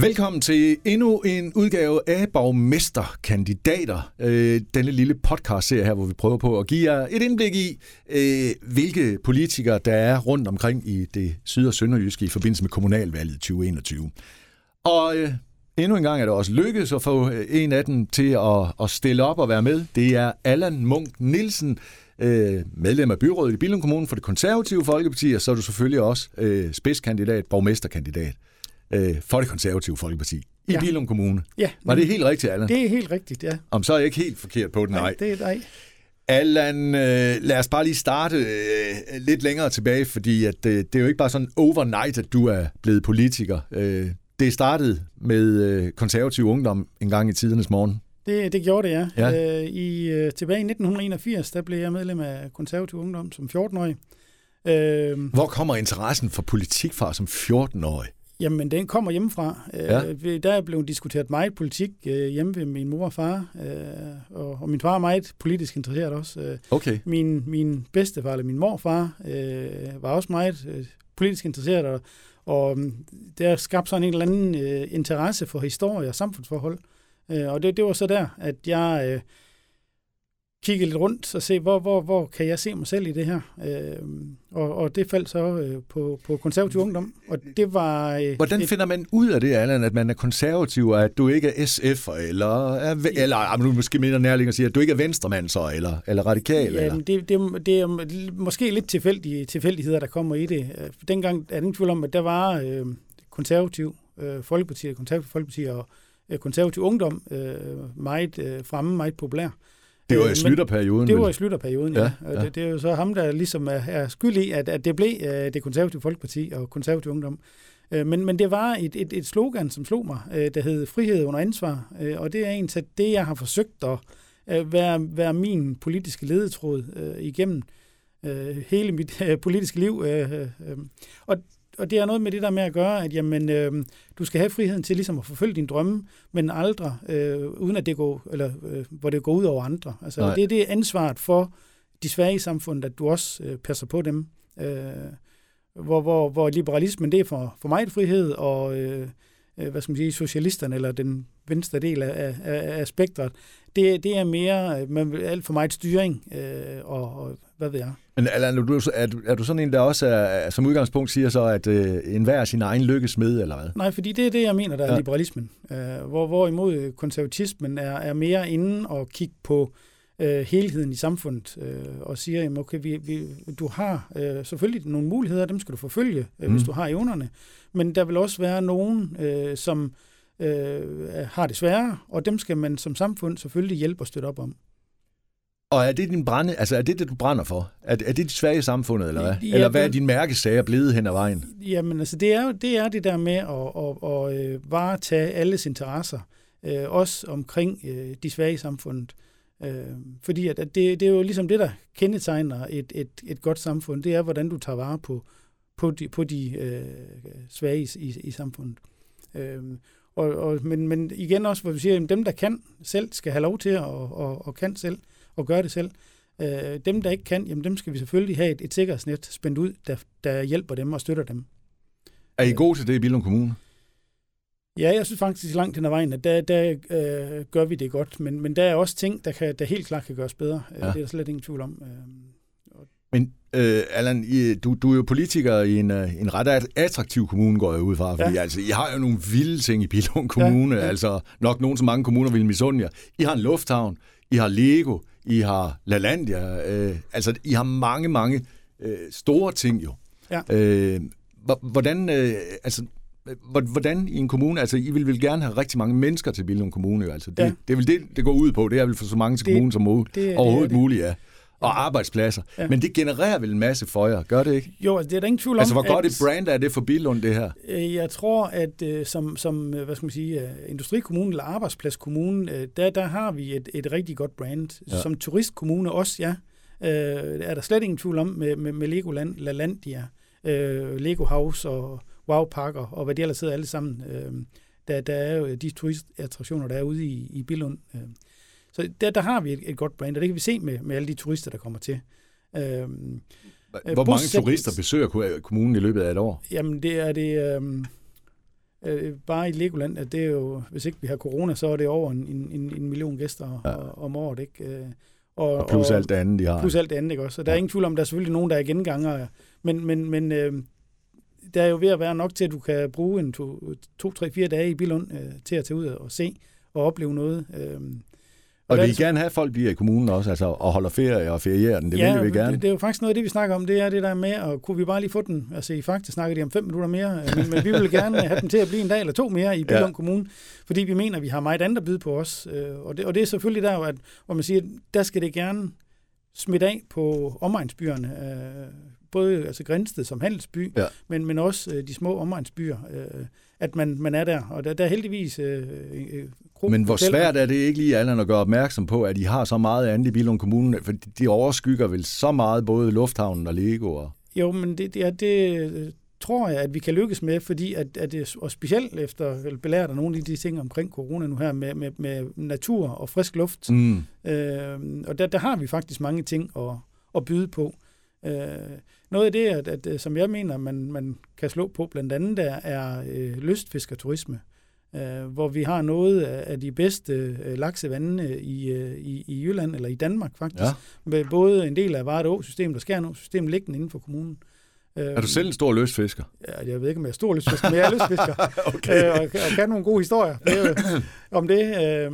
Velkommen til endnu en udgave af Borgmesterkandidater. Øh, denne lille podcast her, hvor vi prøver på at give jer et indblik i, øh, hvilke politikere der er rundt omkring i det syd- og sønderjyske i forbindelse med kommunalvalget 2021. Og øh, endnu en gang er det også lykkedes at få øh, en af dem til at, at stille op og være med. Det er Allan Munk Nielsen, øh, medlem af byrådet i Billund Kommune for det konservative Folkeparti, og så er du selvfølgelig også øh, spidskandidat, borgmesterkandidat øh, for det konservative Folkeparti i ja. Billund Kommune. Ja. Var det helt rigtigt, Allan? Det er helt rigtigt, ja. Om så er jeg ikke helt forkert på den, nej. Nej, det er nej. Allan, øh, lad os bare lige starte øh, lidt længere tilbage, fordi at, øh, det er jo ikke bare sådan overnight, at du er blevet politiker. Øh, det startede med øh, konservativ ungdom en gang i tidernes morgen. Det, det gjorde det, ja. Ja. Øh, i, øh, tilbage i 1981, der blev jeg medlem af konservativ ungdom som 14-årig. Øh, Hvor kommer interessen for politik fra som 14-årig? Jamen, den kommer hjemmefra. Øh, Ja. Der er blevet diskuteret meget politik øh, hjemme ved min mor og far, øh, og, og min far er meget politisk interesseret også. Øh, Okay. min, min bedstefar, eller min morfar, øh, var også meget øh, politisk interesseret, og, og mm, der skabte sådan en eller anden øh, interesse for historie og samfundsforhold. Øh, og det, det var så der, at jeg øh, kiggede lidt rundt og se, hvor, hvor, hvor kan jeg se mig selv i det her. Øh, og, og det faldt så øh, på, på konservativ ungdom, og det var... Øh, Hvordan et- finder man ud af det, Allan, at man er konservativ, og at du ikke er SF'er, eller, er, eller ah, nu måske mere nærliggende at sige, at du ikke er venstremand så, eller, eller radikal? Ja, eller? det, det, det er måske lidt tilfældige tilfældigheder, der kommer i det. Øh, Dengang er det ingen tvivl om, at der var øh, konservativ øh, folkeparti, konservativ folkeparti og øh, konservativ ungdom øh, meget øh, fremme, meget populær. Det var Øh, i men slutterperioden. Det var i slutterperioden, Ja, ja. ja. Det, det er jo så ham, der ligesom er, er skyld i, at, at det blev øh, det konservative folkeparti og konservativ ungdom. Øh, Men, men det var et, et, et slogan, som slog mig, øh, der hed frihed under ansvar. Øh, Og det er en til det, jeg har forsøgt at øh, være, være min politiske ledetråd øh, igennem øh, hele mit øh, politiske liv. Øh, øh, øh. Og, og det er noget med det der med at gøre, at jamen, øh, du skal have friheden til ligesom at forfølge dine drømme, men aldrig øh, uden at det går, eller øh, hvor det går ud over andre. Altså, Nej. det er det ansvaret for de svage i samfundet, at du også øh, passer på dem. Øh, hvor, hvor, hvor liberalismen, det er for, for meget frihed, og øh, øh, hvad skal man sige, socialisterne, eller den venstre del af, af, af spektret, det, det er mere øh, med alt for meget styring, øh, og, og hvad ved jeg. Men Allan, er du, er, du, er du sådan en, der også er, som udgangspunkt siger så, at øh, enhver er sin egen lykkes med, eller hvad? Nej, fordi det er det, jeg mener, der er ja. liberalismen. Øh, hvor, hvorimod konservatismen er, er mere inde og kigge på øh, helheden i samfundet øh, og siger, jamen, okay, vi, vi, du har øh, selvfølgelig nogle muligheder, dem skal du forfølge, øh, Mm. hvis du har evnerne. Men der vil også være nogen, øh, som øh, har det sværere, og dem skal man som samfund selvfølgelig hjælpe og støtte op om. Og er det din brænde, altså er det det, du brænder for? Er, er det det svage i samfundet, eller hvad? Ja, eller hvad er din mærkesager blevet hen ad vejen? Jamen, altså, det er jo det, er det der med at, at, at, øh, varetage alles interesser, øh, også omkring øh, de svage i samfundet. Øh, fordi at, at det, det er jo ligesom det, der kendetegner et, et, et godt samfund, det er, hvordan du tager vare på, på de, på de øh, svage i, i, i samfundet. Øh, og, og, men, men igen også, hvor vi siger, at dem, der kan selv, skal have lov til at og, og kan selv, og gøre det selv. Øh, dem, der ikke kan, jamen dem skal vi selvfølgelig have et, et sikkerhedsnet spændt ud, der, der hjælper dem og støtter dem. Er I gode til det i Billund Kommune? Ja, jeg synes faktisk langt hen ad vejen, at der, der øh, gør vi det godt, men, men der er også ting, der, kan, der helt klart kan gøres bedre. Ja. Ja. Det er der slet ingen tvivl om. Øh, øh, Allan, I, du, du er jo politiker i en, øh, en ret attraktiv kommune, går jeg ud fra. Fordi ja. Altså, I har jo nogle vilde ting i Billund Kommune. Ja. Altså nok nogen, som mange kommuner vil misunde jer. I har en lufthavn, I har Lego, I har LaLandia. Øh, altså, I har mange, mange øh, store ting jo. Ja. Øh, hvor- hvordan, øh, altså, hvor- hvordan i en kommune, altså I vil vel gerne have rigtig mange mennesker til Billund Kommune, jo. altså det, ja. Det er vel det, det går ud på, det er vel for så mange til Det- kommunen som muligt, det- det overhovedet det. muligt, ja. Og arbejdspladser. Ja. Men det genererer vel en masse for jer, gør det ikke? jo, altså, det er der ingen tvivl om. Altså, hvor godt at- et brand er det for Billund, det her? Øh, Jeg tror, at øh, som, som øh, hvad skal man sige, øh, industrikommune eller arbejdspladskommune, øh, der, der har vi et, et rigtig godt brand. Ja. Ja. Som turistkommune også, ja. øh, er der slet ingen tvivl om med, med, med Legoland, LaLandia, øh, Lego House og Wow Parker, og hvad de ellers hedder alle sammen. Øh, der, der er jo de turistattraktioner, der er ude i, i Billund. Øh. Så der, der har vi et, et godt brand, og det kan vi se med, med alle de turister, der kommer til. Øh, Hvor mange turister besøger kommunen i løbet af et år? Jamen, det er det... Øh, øh, bare i Legoland, at det er jo, hvis ikke vi har corona, så er det over en, en, en million gæster ja. om året, ikke? Øh, og, og plus og, alt det andet, de har. Plus alt det andet, ikke også? Så der ja. er ingen tvivl om, der er selvfølgelig nogen, der er genganger, men, men, men øh, der er jo ved at være nok til, at du kan bruge en to, to tre, fire dage i Bilund øh, til at tage ud og se og opleve noget. Øh, og, vi vil gerne have, at folk bliver i kommunen også, altså og holder ferie og ferierer den. Det ja, vil vi gerne. Det, det, er jo faktisk noget af det, vi snakker om, det er det der med, og kunne vi bare lige få den, altså i faktisk snakker de om fem minutter mere, øh, men, men vi vil gerne have den til at blive en dag eller to mere i Billund ja. Kommune, fordi vi mener, at vi har meget andet at byde på os. Øh, og det, og det er selvfølgelig der, at, hvor man siger, der skal det gerne smitte af på omegnsbyerne, øh, både altså Grænsted som handelsby, ja. men, men også de små omegnsbyer, at man, man er der. Og der, der er heldigvis gruppe. Men hvor svært er det ikke lige, Allan, at gøre opmærksom på, at I har så meget andet i Billund Kommune, for de overskygger vel så meget både Lufthavnen og Lego? Og... Jo, men det, det, det tror jeg, at vi kan lykkes med, fordi at, at det, og specielt efter belært af nogle af de ting omkring corona nu her, med, med, med natur og frisk luft, mm. øh, og der, der har vi faktisk mange ting at, at byde på. Øh, noget af det, at, at, som jeg mener, man, man kan slå på blandt andet, der er øh, lystfiskerturisme øh, hvor vi har noget af de bedste øh, laksevandene i, øh, i, i Jylland, eller i Danmark faktisk, ja. med både en del af Varde systemet og Skjernå-systemet liggende inden for kommunen. Er du selv en stor løsfisker? Ja, jeg ved ikke, om jeg er stor løsfisker, men jeg er løsfisker. okay. øh, og, og kan nogle gode historier om det. Øh,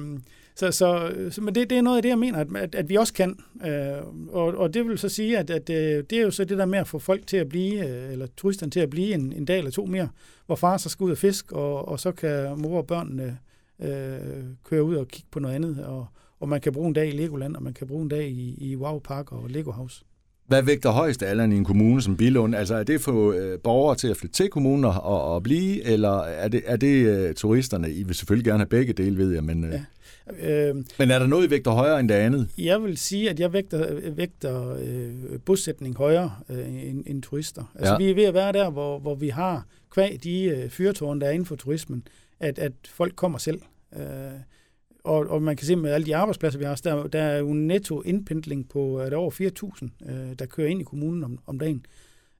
så, så, så men det, det er noget af det, jeg mener, at, at, at vi også kan. Øh, og, og det vil så sige, at, at øh, det er jo så det der med at få folk til at blive, øh, eller turisterne til at blive en, en dag eller to mere, hvor far så skal ud og fisk, og, og så kan mor og børnene øh, køre ud og kigge på noget andet, og, og man kan bruge en dag i Legoland, og man kan bruge en dag i, i Wow Park og Lego House. Hvad vægter højst alderen i en kommune som Bilund? Altså er det for øh, borgere til at flytte til kommunen og, og blive, eller er det, er det øh, turisterne? I vil selvfølgelig gerne have begge dele, ved jeg, men... Øh... Ja. Øh, Men er der noget, I vægter højere end det andet? Jeg vil sige, at jeg vægter, vægter øh, bosætning højere øh, end, end turister. Altså ja. vi er ved at være der, hvor, hvor vi har kvæg de øh, fyrtårne, der er inden for turismen, at, at folk kommer selv. Øh, og, og man kan se med alle de arbejdspladser, vi har, der, der er jo netto indpendling på er der over 4.000, øh, der kører ind i kommunen om, om dagen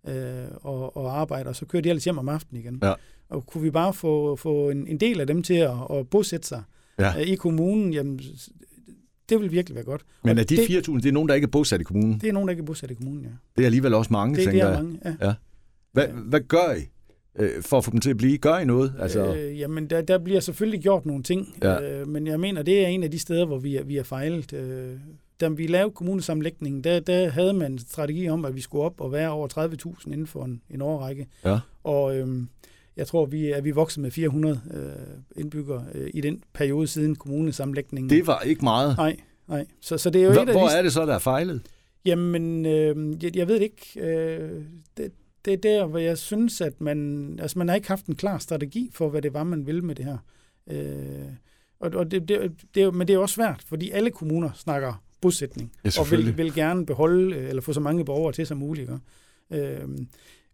øh, og, og arbejder, og så kører de ellers hjem om aftenen igen. Ja. Og kunne vi bare få, få en, en del af dem til at, at bosætte sig ja. Øh, i kommunen, jamen, det vil virkelig være godt. Men er de 4.000, det er nogen, der ikke er bosat i kommunen? Det er nogen, der ikke er bosat i kommunen, ja. Det er alligevel også mange, det, tænker det er mange, ja. ja. Hvad, hvad gør I øh, for at få dem til at blive? Gør I noget? Altså... Øh, jamen, der, der bliver selvfølgelig gjort nogle ting, ja. øh, men jeg mener, det er en af de steder, hvor vi er, vi er fejlet. Øh, da vi lavede kommunesamlægningen, der, der havde man en strategi om, at vi skulle op og være over 30.000 inden for en, en årrække. Ja. Og øh, jeg tror, vi er vi vokset med 400 øh, indbyggere øh, i den periode siden kommunesamlægningen. Det var ikke meget. Nej, nej. Så, så det er jo Hvor, et af hvor de... er det så, der er fejlet? Jamen, øh, jeg, jeg ved det ikke. Øh, det, det er der, hvor jeg synes, at man, altså man har ikke haft en klar strategi for, hvad det var, man ville med det her. Øh, og og det, det, det, men det er også svært, fordi alle kommuner snakker bosætning, ja, og vil, vil gerne beholde, eller få så mange borgere til som muligt. Øh,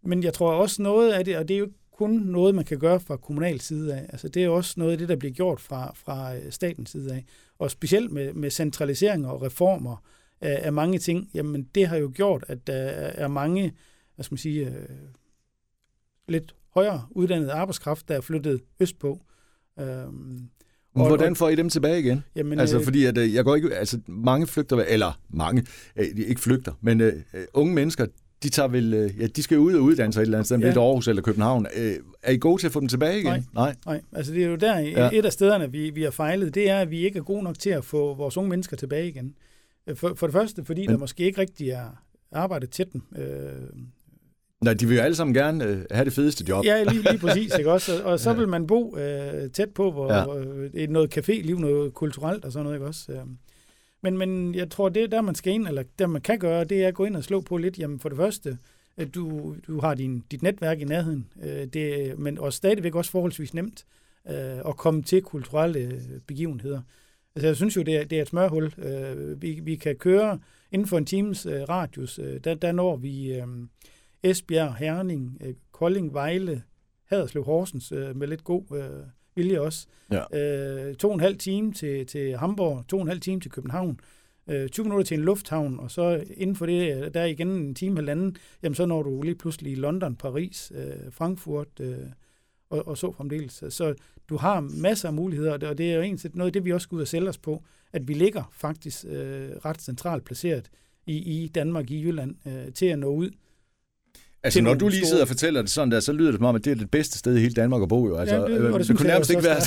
men jeg tror også noget af det, og det er jo kun noget, man kan gøre fra kommunal side af. Altså, det er også noget af det, der bliver gjort fra, fra øh, statens side af. Og specielt med, med centralisering og reformer af, af mange ting, jamen det har jo gjort, at der er mange, hvad skal man sige, øh, lidt højere uddannet arbejdskraft, der er flyttet østpå. Øhm, og, Hvordan får I dem tilbage igen? Jamen, altså, øh, fordi at, øh, jeg går ikke, altså, mange flygter, eller mange, øh, ikke flygter, men øh, unge mennesker, de tager vel, øh, ja, de skal ud og uddanne sig et eller andet sted, ja. lidt Aarhus eller København. Øh, er I gode til at få dem tilbage igen? Nej, nej. nej. altså det er jo der, ja. et af stederne, vi, vi har fejlet, det er, at vi ikke er gode nok til at få vores unge mennesker tilbage igen. Øh, for, for det første, fordi Men... der måske ikke rigtig er arbejdet til dem. Øh, Nej, de vil jo alle sammen gerne øh, have det fedeste job. Ja, lige, lige præcis. Ikke? Også, og, og så ja. vil man bo øh, tæt på, hvor, ja. hvor noget café-liv, noget kulturelt og sådan noget. Ikke? Også, øh. Men, men jeg tror, det der, man skal ind, eller der, man kan gøre, det er at gå ind og slå på lidt. Jamen, for det første, at du, du har din, dit netværk i nærheden, øh, det, men også stadigvæk også forholdsvis nemt øh, at komme til kulturelle begivenheder. Altså, jeg synes jo, det er, det er et smørhul. Øh, vi, vi kan køre inden for en times øh, radius, øh, der, der når vi øh, Esbjerg, Herning, øh, Kolding, Vejle, Haderslev, Horsens øh, med lidt god øh, vilje også. Ja. Øh, to og en halv time til, til Hamburg, to og en halv time til København, øh, 20 minutter til en lufthavn, og så inden for det, øh, der er igen en time halvanden, jamen så når du lige pludselig London, Paris, øh, Frankfurt øh, og, og så fremdeles. Så du har masser af muligheder, og det er jo egentlig noget af det, vi også skal ud og sælge os på, at vi ligger faktisk øh, ret centralt placeret i, i Danmark, i Jylland, øh, til at nå ud Altså, når du lige sidder og fortæller det sådan der, så lyder det som om, at det er det bedste sted i hele Danmark at bo, jo. Altså, ja, det, øh, det, det kunne nærmest ikke være...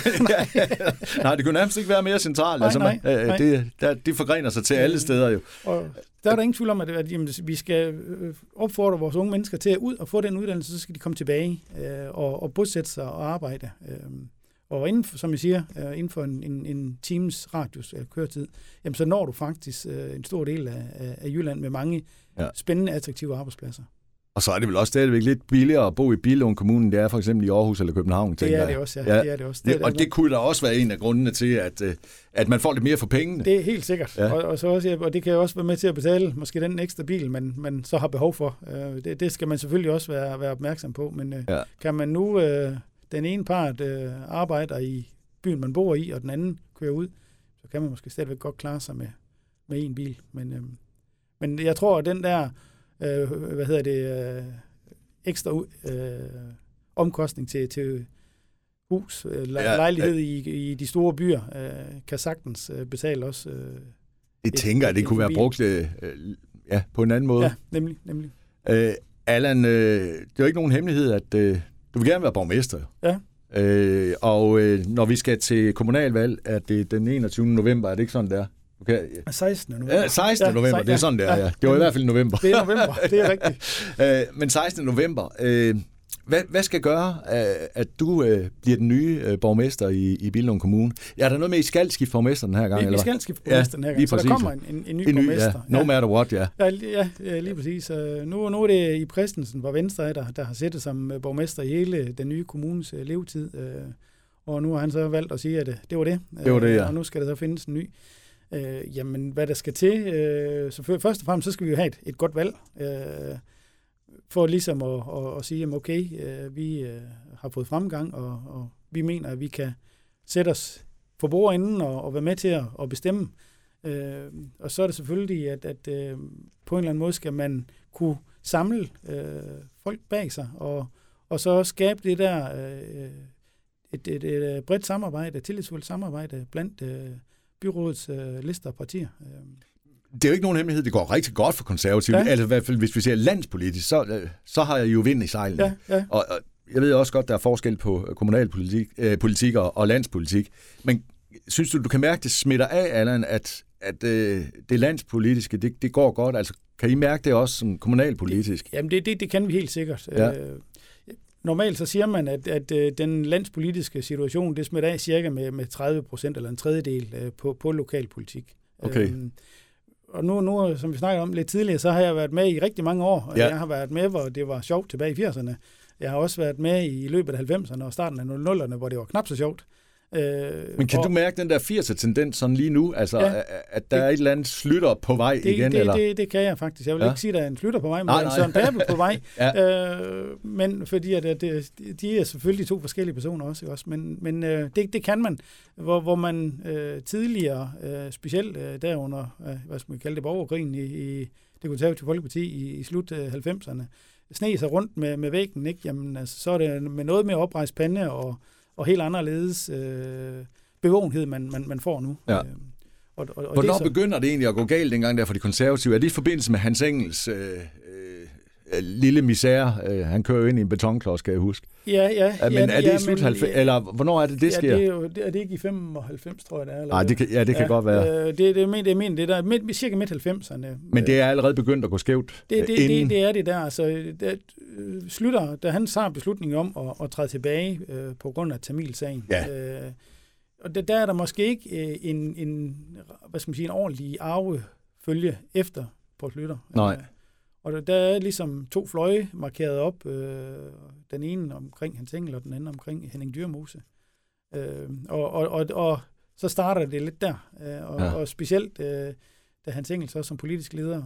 nej, det kunne nærmest ikke være mere centralt. Nej, altså, nej, øh, nej. Det, der, det forgrener sig til alle steder, jo. Og der er der ingen tvivl om, at, at jamen, vi skal øh, opfordre vores unge mennesker til at ud og få den uddannelse, så skal de komme tilbage øh, og, og bosætte sig og arbejde. Øh, og inden for, som jeg siger, øh, inden for en, en, en times radius af køretid, jamen, så når du faktisk øh, en stor del af, af, af Jylland med mange ja. spændende, attraktive arbejdspladser. Og så er det vel også stadigvæk lidt billigere at bo i Billund Kommune, det er for eksempel i Aarhus eller København, Det er det også, ja. ja. Det er det også. Det, det, og det kunne da også være en af grundene til, at, øh, at man får lidt mere for pengene. Det er helt sikkert. Ja. Og, og, så også, og det kan jo også være med til at betale måske den ekstra bil, man, man så har behov for. Øh, det, det skal man selvfølgelig også være, være opmærksom på. Men øh, ja. kan man nu, den ene part arbejder i byen, man bor i, og den anden kører ud, så kan man måske stadigvæk godt klare sig med, med en bil. Men, men jeg tror, at den der øh, hvad hedder det, øh, ekstra øh, omkostning til, til hus, øh, ja, lejlighed i, i de store byer, øh, kan sagtens øh, betale også. Øh, jeg tænker, at det kunne være brugt øh, ja, på en anden måde. Ja, nemlig. nemlig. Øh, Allan, øh, det er jo ikke nogen hemmelighed, at øh, du vil gerne være borgmester. Ja. Øh, og øh, når vi skal til kommunalvalg, er det den 21. november, er det ikke sådan, der? Okay. 16. november. Ja, 16. Ja, november, det er sådan der, ja. Det var i hvert fald november. Det er november, det er rigtigt. øh, men 16. november, øh, hvad, hvad skal gøre, at du øh, bliver den nye øh, borgmester i, i Billund Kommune? Ja, er der noget med, at I skal skifte borgmester den her gang? Vi, eller vi skal skifte borgmester ja, den her gang, så der kommer en, en, en ny en borgmester. Ja, no ja. matter what, ja. Ja, ja, ja lige præcis. Nu, nu er det i Christensen fra Venstre, der, der har sættet som øh, borgmester i hele den nye kommunes levetid. Og nu har han så valgt at sige, at det var det. Det var det, ja. Og nu skal der så findes en ny. Øh, jamen, hvad der skal til, øh, så først og fremmest, så skal vi jo have et, et godt valg, øh, for ligesom at, at, at sige, jamen okay, øh, vi øh, har fået fremgang, og, og vi mener, at vi kan sætte os for bordenden og, og være med til at, at bestemme. Øh, og så er det selvfølgelig, at, at øh, på en eller anden måde skal man kunne samle øh, folk bag sig, og, og så skabe det der øh, et, et, et bredt samarbejde, et tillidsfuldt samarbejde blandt øh, byrådets øh, lister af partier. Øh. Det er jo ikke nogen hemmelighed, det går rigtig godt for konservative. Ja. Altså i hvert fald, hvis vi ser landspolitisk, så, øh, så har jeg jo vind i sejlene. Ja, ja. Og, og jeg ved også godt, der er forskel på kommunalpolitik øh, politik og, og landspolitik. Men synes du, du kan mærke, det smitter af, Allan, at, at øh, det landspolitiske, det, det går godt? Altså, kan I mærke det også som kommunalpolitisk? Jamen, det, det, det kan vi helt sikkert. Ja. Øh, Normalt så siger man, at, at, at den landspolitiske situation, det smitter af cirka med, med 30 procent eller en tredjedel øh, på, på lokalpolitik. Okay. Øhm, og nu, nu, som vi snakkede om lidt tidligere, så har jeg været med i rigtig mange år. Ja. Jeg har været med, hvor det var sjovt tilbage i 80'erne. Jeg har også været med i løbet af 90'erne og starten af 00'erne, hvor det var knap så sjovt. Øh, Men kan og, du mærke den der 80'er-tendens sådan lige nu? Altså, ja, at der det, er et eller andet slutter på vej det, igen? Det, eller? Det, det kan jeg faktisk. Jeg vil ja. ikke sige, at der er en slutter på vej, men nej, der er en Søren Pape på vej. ja. øh, men fordi at, at, de er selvfølgelig to forskellige personer også. også men men øh, det, det kan man, hvor, hvor man øh, tidligere, øh, specielt øh, derunder, øh, hvad skal man kalde det, borgerkrigen i, i det konservative folkeparti i, i slut øh, 90'erne, sne sig rundt med, med væggen, ikke? Jamen, altså, så er det med noget med oprejst pande og og helt anderledes øh, bevågenhed, man, man, man får nu. Ja. Øh, og, og, og Hvornår det så... begynder det egentlig at gå galt dengang der for de konservative? Er det i forbindelse med Hans Engels øh, lille misære? Øh, han kører jo ind i en betonklods, skal jeg huske. Ja, ja. Men ja, er det ja, i slut 90, ja, eller hvornår er det, det sker? Ja, det er, jo, det, er det ikke i 95, tror jeg, det er? Nej, det kan, ja, det kan ja, godt være. Øh, det, det, det, det, det, det der midt, cirka midt 90'erne. Men det er allerede begyndt at gå skævt det, det, inden... det, det er det der. Altså, det, øh, slutter, da han tager beslutningen om at, at træde tilbage øh, på grund af Tamil-sagen. Ja. Øh, og der, der er der måske ikke øh, en, en, hvad skal man sige, en ordentlig arvefølge efter på Slytter. Nej. Og der er ligesom to fløje markeret op. Øh, den ene omkring Hans Engel, og den anden omkring Henning Dyrmose. Øh, og, og, og, og så starter det lidt der. Øh, og, ja. og specielt, øh, da Hans Engel så som politisk leder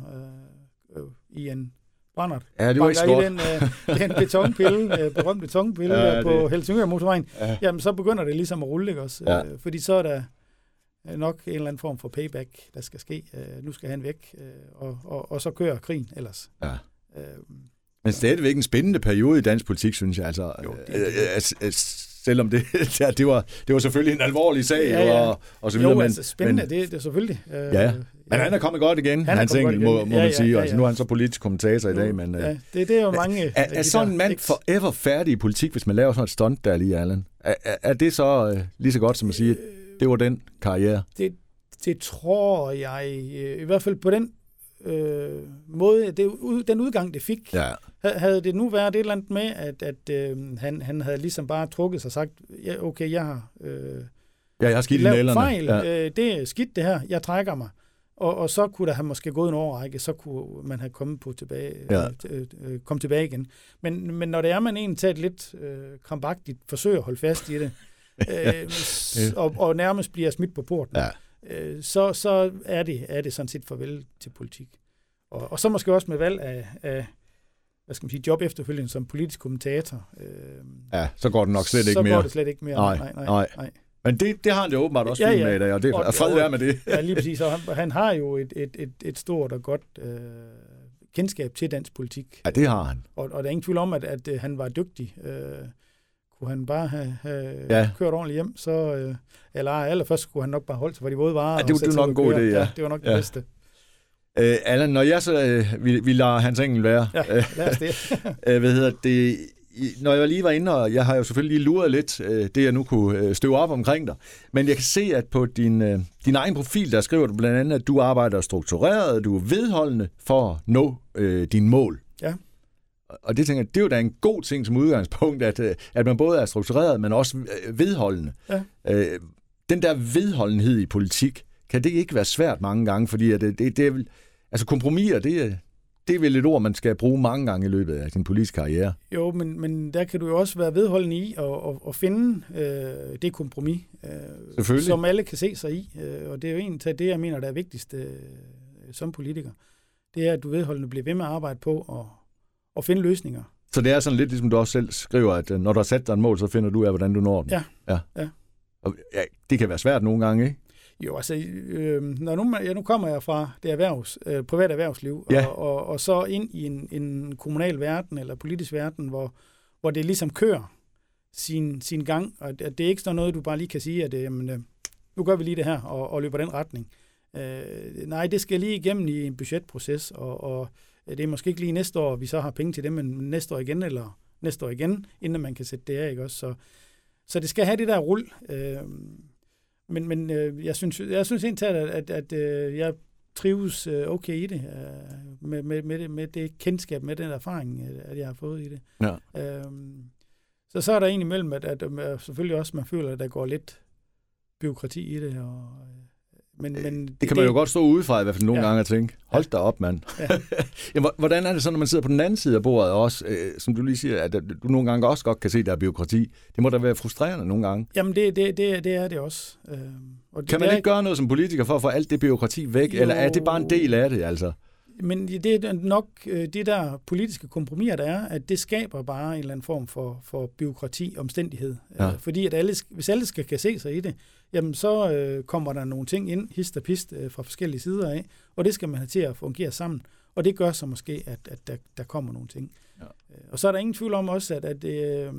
øh, øh, i en brændert. Ja, det var ikke i den, øh, den betonpille, øh, berømte betonpille ja, på Helsingør motorvejen, ja. jamen så begynder det ligesom at rulle, ikke også? Ja. Øh, fordi så er der nok en eller anden form for payback, der skal ske. Øh, nu skal han væk, øh, og, og, og så kører krigen ellers. Ja. Øh, men stadigvæk en spændende periode i dansk politik, synes jeg. Altså, jo, det, det, det. Øh, øh, selvom det, ja, det, var, det var selvfølgelig en alvorlig sag. Ja, ja. Og, og så videre, jo, men, altså spændende, men, det, det er selvfølgelig. Øh, ja, men han er kommet godt igen, han hans enkelt, må, må ja, man sige. Ja, ja, ja. Altså, nu er han så politisk kommentator i dag. Men, ja, det, det er jo mange... Er, er sådan en mand forever færdig i politik, hvis man laver sådan et stunt der lige, Allan? Er, er, er det så uh, lige så godt som at sige, det var den karriere? Det, det tror jeg, i hvert fald på den øh, måde, det, den udgang, det fik, ja. havde det nu været et eller andet med, at, at øh, han, han havde ligesom bare trukket sig og sagt, ja, okay, jeg har, øh, ja, jeg har skidt lavet fejl, ja. øh, det er skidt det her, jeg trækker mig. Og, og så kunne der have måske gået en årrække, så kunne man have kommet på tilbage, ja. øh, øh, kom tilbage igen. Men, men når det er, man egentlig tager et lidt øh, krampagtigt forsøg at holde fast i det, øh, og, og nærmest bliver smidt på porten, ja øh, så, så er, det, er det sådan set farvel til politik. Og, og så måske også med valg af, af hvad skal man sige, job efterfølgende som politisk kommentator. Øh, ja, så går det nok slet ikke mere. Så går det slet ikke mere. Nej, nej, nej. nej. nej. Men det, det har han jo åbenbart også ja, ja. med i dag, og det er fred være med det. ja, lige præcis. Og han, han har jo et, et, et, et stort og godt øh, kendskab til dansk politik. Ja, det har han. Og, og der er ingen tvivl om, at, at, at han var dygtig. Øh, kunne han bare have, have ja. kørt ordentligt hjem, så, øh, eller allerførst skulle han nok bare holde sig for de våde varer. Ja, det, det var nok en god idé, ja. ja. det var nok ja. det bedste. Øh, Allan, når jeg så, øh, vi, vi lader Hans Engel være, ja, lad os det. øh, hvad hedder det, når jeg lige var inde, og jeg har jo selvfølgelig lige luret lidt øh, det, jeg nu kunne øh, støve op omkring dig, men jeg kan se, at på din, øh, din egen profil, der skriver du blandt andet, at du arbejder struktureret, du er vedholdende for at nå øh, dine mål. Ja. Og det tænker jeg, det er jo da en god ting som udgangspunkt, at, øh, at man både er struktureret, men også øh, vedholdende. Ja. Øh, den der vedholdenhed i politik, kan det ikke være svært mange gange, fordi at det, det, det er altså kompromiser, det, det er vel et ord, man skal bruge mange gange i løbet af sin politiske karriere. Jo, men, men der kan du jo også være vedholdende i at, at, at finde øh, det kompromis, øh, som alle kan se sig i. Øh, og det er jo egentlig det, jeg mener, der er vigtigst øh, som politiker. Det er, at du vedholdende bliver ved med at arbejde på og finde løsninger. Så det er sådan lidt ligesom du også selv skriver, at øh, når du har sat dig en mål, så finder du ud af, hvordan du når den. Ja. ja. ja. Og, ja det kan være svært nogle gange, ikke? Jo, altså, øh, når nu, ja, nu kommer jeg fra det erhvervs, øh, privat erhvervsliv, ja. og, og, og så ind i en, en kommunal verden, eller politisk verden, hvor, hvor det ligesom kører sin, sin gang, og det, er ikke sådan noget, du bare lige kan sige, at øh, nu gør vi lige det her, og, og løber den retning. Øh, nej, det skal lige igennem i en budgetproces, og, og det er måske ikke lige næste år, vi så har penge til det, men næste år igen, eller næste år igen, inden man kan sætte det af, ikke også? Så, så det skal have det der rull. Øh, men men øh, jeg synes, jeg synes egentlig, at, at, at øh, jeg trives øh, okay i det, øh, med, med, med, det, med det kendskab, med den erfaring, øh, at jeg har fået i det. Ja. Øh, så så er der egentlig imellem, at, at, at selvfølgelig også, man føler, at der går lidt byråkrati i det, og men, øh, men det, det kan man jo godt stå udefra i hvert fald nogle ja. gange og tænke, hold da op, mand. Ja. Jamen, hvordan er det så, når man sidder på den anden side af bordet også, øh, som du lige siger, at du nogle gange også godt kan se, der er byråkrati. Det må da være frustrerende nogle gange. Jamen, det, det, det, det er det også. Øh, og det, kan man ikke gøre noget som politiker for at få alt det byråkrati væk, jo. eller er det bare en del af det, altså? Men det er nok øh, det der politiske kompromis, der er, at det skaber bare en eller anden form for, for byråkrati, omstændighed. Ja. Fordi at alle, hvis alle skal kan se sig i det, jamen så øh, kommer der nogle ting ind, hist og pist, øh, fra forskellige sider af, og det skal man have til at fungere sammen. Og det gør så måske, at, at der, der kommer nogle ting. Ja. Øh, og så er der ingen tvivl om også, at, at øh,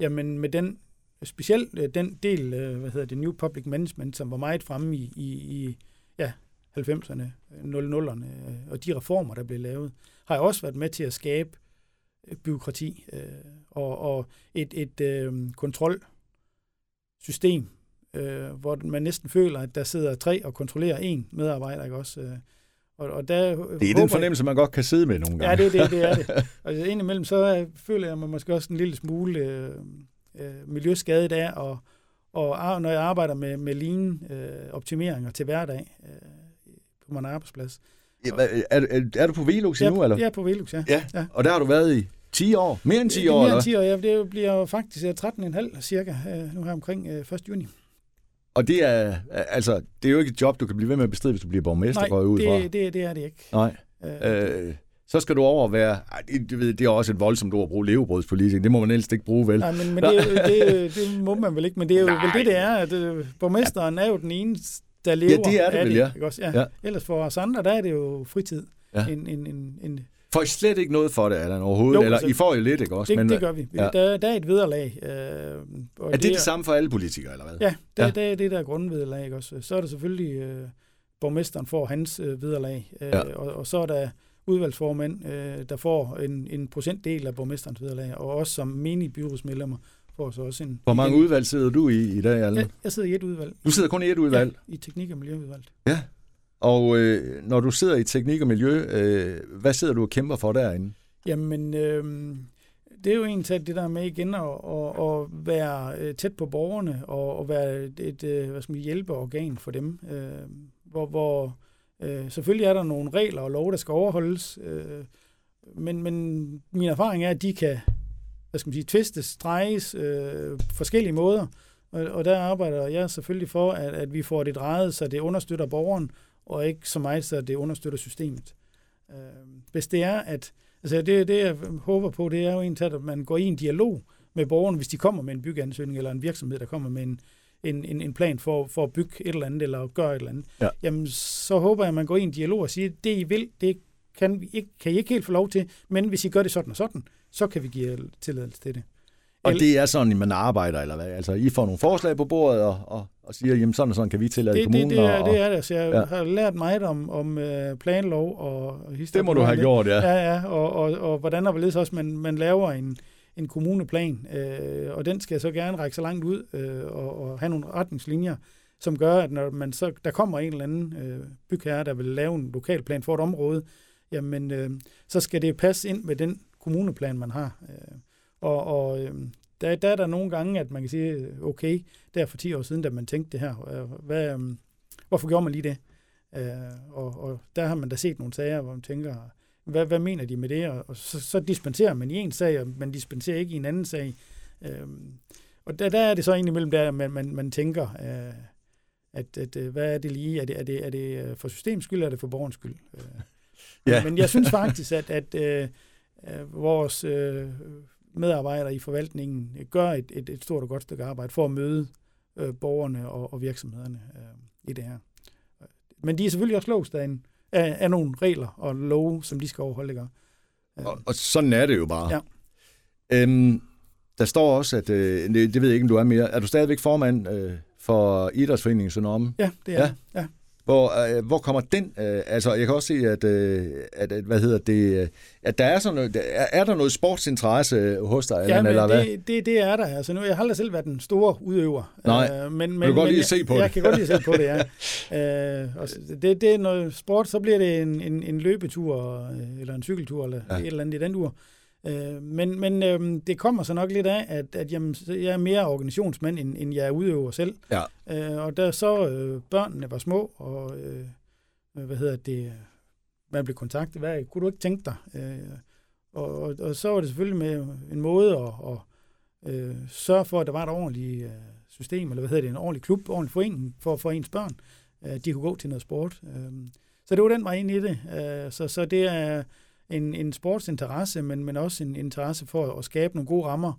jamen med den specielt øh, den del, øh, hvad hedder det, New Public Management, som var meget fremme i, i, i ja, 90'erne, 00'erne, øh, og de reformer, der blev lavet, har også været med til at skabe øh, byråkrati øh, og, og et, et øh, kontrolsystem, øh, hvor man næsten føler, at der sidder tre og kontrollerer en medarbejder, ikke også? Øh, og, og der det er den fornemmelse, man godt kan sidde med nogle gange. Ja, det, det, det er det. Altså, indimellem så føler jeg mig måske også en lille smule øh, øh, miljøskadet af, og, og når jeg arbejder med, med lean-optimeringer øh, til hverdag øh, på min arbejdsplads. Ja, er, er, er du på Velux endnu, ja, eller? Ja, på Velux, ja. ja. ja. Og der har du været i 10 år? Mere end 10 år, Mere end 10 år, ja. Det bliver faktisk 13,5 cirka, nu her omkring 1. juni. Og det er, altså, det er jo ikke et job, du kan blive ved med at bestride, hvis du bliver borgmester, Nej, går ud det, fra. det, det er det ikke. Nej. Øh, Øh, så skal du over være... Det, det, ved- det er også et voldsomt ord at bruge levebrødspolitik. Det må man helst ikke bruge, vel? Nej, men, men det, det, det må man vel ikke, men det er jo Nej. vel det, det er, at øh, borgmesteren er jo den eneste, der lever det er det af vel, ja. Ikke også? Ja. Ja. ja. Ellers for os andre, der er det jo fritid. Ja. En, en, en, en, Får I slet ikke noget for det, Allan, overhovedet? Jo, Eller altså, I får jo lidt, ikke også? det, men, det gør vi. ja. Der, der er et vederlag. Øh, og er det det samme for alle politikere, eller hvad? Ja, det, Ja. det er det, der er grundvederlag. Ikke også? Så er der selvfølgelig, øh, borgmesteren får hans øh, vederlag, øh, ja. og, og så er der udvalgsformand, øh, der får en, en procentdel af borgmesterens vederlag, og også som menige byrådsmedlemmer får så også en... Hvor mange en, udvalg sidder du i i dag, Allan? Jeg, jeg sidder i et udvalg. Du sidder kun i et udvalg? Ja, i teknik- og miljøudvalget. Ja. Og øh, når du sidder i teknik og miljø, øh, hvad sidder du og kæmper for derinde? Jamen, øh, det er jo egentlig det der med igen at, at, at være øh, tæt på borgerne og at være et, et øh, hvad skal man, hjælpeorgan for dem. Øh, hvor hvor øh, selvfølgelig er der nogle regler og lov, der skal overholdes, øh, men, men min erfaring er, at de kan hvad skal man sige, tvistes, drejes øh, forskellige måder. Og, og der arbejder jeg selvfølgelig for, at, at vi får det drejet, så det understøtter borgeren, og ikke så meget, så det understøtter systemet. Øh, hvis det er, at Altså det, det, jeg håber på, det er jo egentlig, at man går i en dialog med borgerne, hvis de kommer med en byggeansøgning, eller en virksomhed, der kommer med en, en, en, en plan for, for at bygge et eller andet, eller gøre et eller andet. Ja. Jamen, så håber jeg, at man går i en dialog og siger, det I vil, det kan, vi ikke, kan I ikke helt få lov til, men hvis I gør det sådan og sådan, så kan vi give tilladelse til det. Og det er sådan, man arbejder, eller hvad? Altså, I får nogle forslag på bordet og, og, og siger, jamen sådan og sådan kan vi tillade Det, kommunen. det, det, er, og, det er det. Så jeg Ja. har lært meget om, om øh, planlov og, og historie. det må du have gjort, ja. Ja, ja, og, og, og hvordan og hvorledes også man, man laver en, en kommuneplan, øh, og den skal så gerne række så langt ud øh, og, og have nogle retningslinjer, som gør, at når man så, der kommer en eller anden øh, bygherre, der vil lave en lokalplan for et område, jamen øh, så skal det passe ind med den kommuneplan, man har. Øh, og og øh, der, der er der nogle gange, at man kan sige, okay, der for 10 år siden, da man tænkte det her, øh, hvad, øh, hvorfor gjorde man lige det? Øh, og, og der har man da set nogle sager, hvor man tænker, hvad, hvad mener de med det? Og, så, så dispenserer man i en sag, og man dispenserer ikke i en anden sag. Øhm, og der, der er det så egentlig mellem der, man, man, man tænker, øh, at, at øh, hvad er det lige? Er det, er det, er det øh, for systems skyld, eller er det for borgernes skyld? Øh, Ja. Men jeg synes faktisk, at, at øh, øh, vores øh, medarbejdere i forvaltningen gør et, et, et stort og godt stykke arbejde for at møde øh, borgerne og, og virksomhederne øh, i det her. Men de er selvfølgelig også låst af, en, af, af nogle regler og love, som de skal overholde. Ikke? Øh, Og, og sådan er det jo bare. Ja. Øhm, der står også, at, øh, det, det ved jeg ikke, om du er mere, er du stadigvæk formand øh, for Idrætsforeningen Sønderom? ja, det er Ja. ja. Hvor, øh, hvor kommer den? Øh, altså, jeg kan også se, at, øh, at, at hvad hedder det, øh, at der er sådan noget, er, er der noget sportsinteresse hos dig, Ja, Allan, eller hvad? det, det, det er der. Altså, nu, jeg har aldrig selv været den store udøver. Nej. Øh, men, men, du godt men lide at jeg- se på jeg, det? kan godt lide at se på det, ja. øh, og det, det er noget sport, så bliver det en, en, en løbetur, øh, eller en cykeltur, eller Ja. et eller andet i den ur. Øh, men men øh, det kommer så nok lidt af, at, at jamen, jeg er mere organisationsmand, end, end jeg er udøver selv. Ja. Øh, og da så øh, børnene var små, og øh, øh, hvad hedder det, man blev kontaktet, hvad kunne du ikke tænke dig? Øh, og, og, og så var det selvfølgelig med en måde at, at øh, sørge for, at der var et ordentligt øh, system, eller hvad hedder det, en ordentlig klub, ordentlig forening for, for ens børn, at de kunne gå til noget sport. Øh, så det var den vej ind i det. Øh, så, så det er en, en sportsinteresse, men, men også en interesse for at skabe nogle gode rammer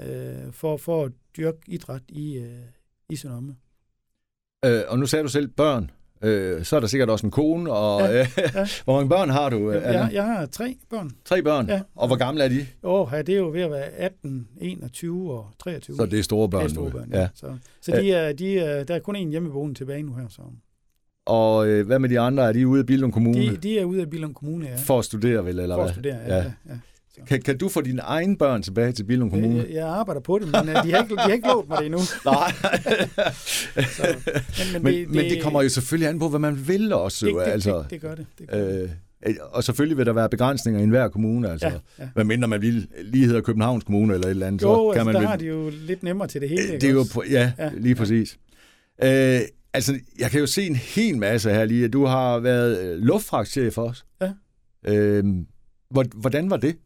øh, for, for at dyrke idræt i, øh, i Sønderme. Øh, og nu sagde du selv børn. Øh, så er der sikkert også en kone. Og, Ja, øh, ja. hvor mange børn har du? Jeg, jeg har tre børn. Tre børn. Ja. Og hvor gamle er de? Åh, ja, det er jo ved at være 18, 21 og 23. Så det er store børn det er store nu. børn, ja. ja. Så, så de er, de er, der er kun en hjemmeboende tilbage nu her. Så. Og øh, hvad med de andre? Er de ude af Billund Kommune? De, de er ude af Billund Kommune, ja. For at studere, vel? Eller for at studere, ja. Ja. ja. ja. Kan, kan du få dine egne børn tilbage til Billund Kommune? Jeg, jeg arbejder på det, men uh, de har ikke, de har ikke lovet mig det endnu. Nej. Så, men, men, det, men det kommer jo selvfølgelig an på, hvad man vil også. det, det, altså, det, det gør det. det, gør det. øh, og selvfølgelig vil der være begrænsninger i enhver kommune. Altså, Ja, ja. Hvad mindre man vil lige hedder Københavns Kommune eller et eller andet, Jo, så kan altså, man der vel- har de jo lidt nemmere til det hele. Øh, Det er jo, ja, ja, Ja, lige præcis. Øh, altså, jeg kan jo se en hel masse her lige. Du har været øh, luftfragtchef også. Ja. Øh, hvor- hvordan var det?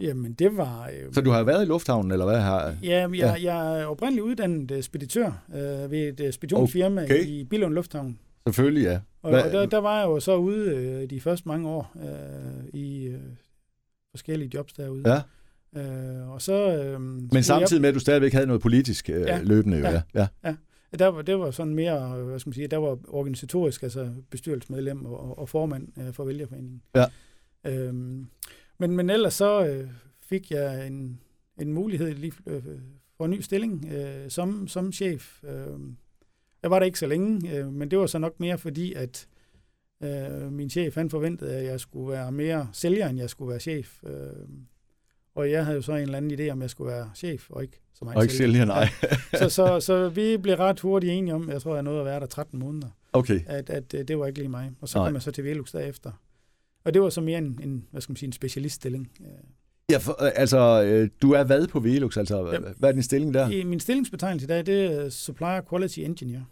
Jamen, det var... Øh, så du har været i lufthavnen, eller hvad? Har... Ja, jeg, ja. jeg er oprindeligt uddannet uh, speditør uh, ved et uh, speditionsfirma okay. i Billund Lufthavn. Selvfølgelig, ja. Og, og der, der var jeg jo så ude uh, de første mange år uh, i uh, forskellige jobs derude. Ja. Uh, og så, uh, Men samtidig med, at du stadigvæk havde noget politisk uh, ja. løbende, jo, ja. ja. ja. Der var, det var sådan mere, hvad skal man sige, der var organisatorisk, altså bestyrelsesmedlem og, og formand uh, for Vælgerforeningen. Ja. Uh, men, men ellers så uh, fik jeg en, en mulighed lige uh, for en ny stilling uh, som, som chef. Uh, jeg var der ikke så længe, uh, men det var så nok mere fordi, at uh, min chef han forventede, at jeg skulle være mere sælger, end jeg skulle være chef. Uh, og jeg havde jo så en eller anden idé, om jeg skulle være chef, og ikke så meget Og ikke sælger, nej. så, så, så vi blev ret hurtigt enige om, jeg tror, jeg nåede at være der 13 måneder. Okay. At, at det var ikke lige mig. Og så nej. kom jeg så til Velux derefter. Og det var så mere en, en hvad skal man sige, en specialiststilling. Ja, for, altså, du er hvad på Velux? Altså, ja, hvad er din stilling der? I, min stillingsbetegnelse i dag, det er Supplier Quality Engineer.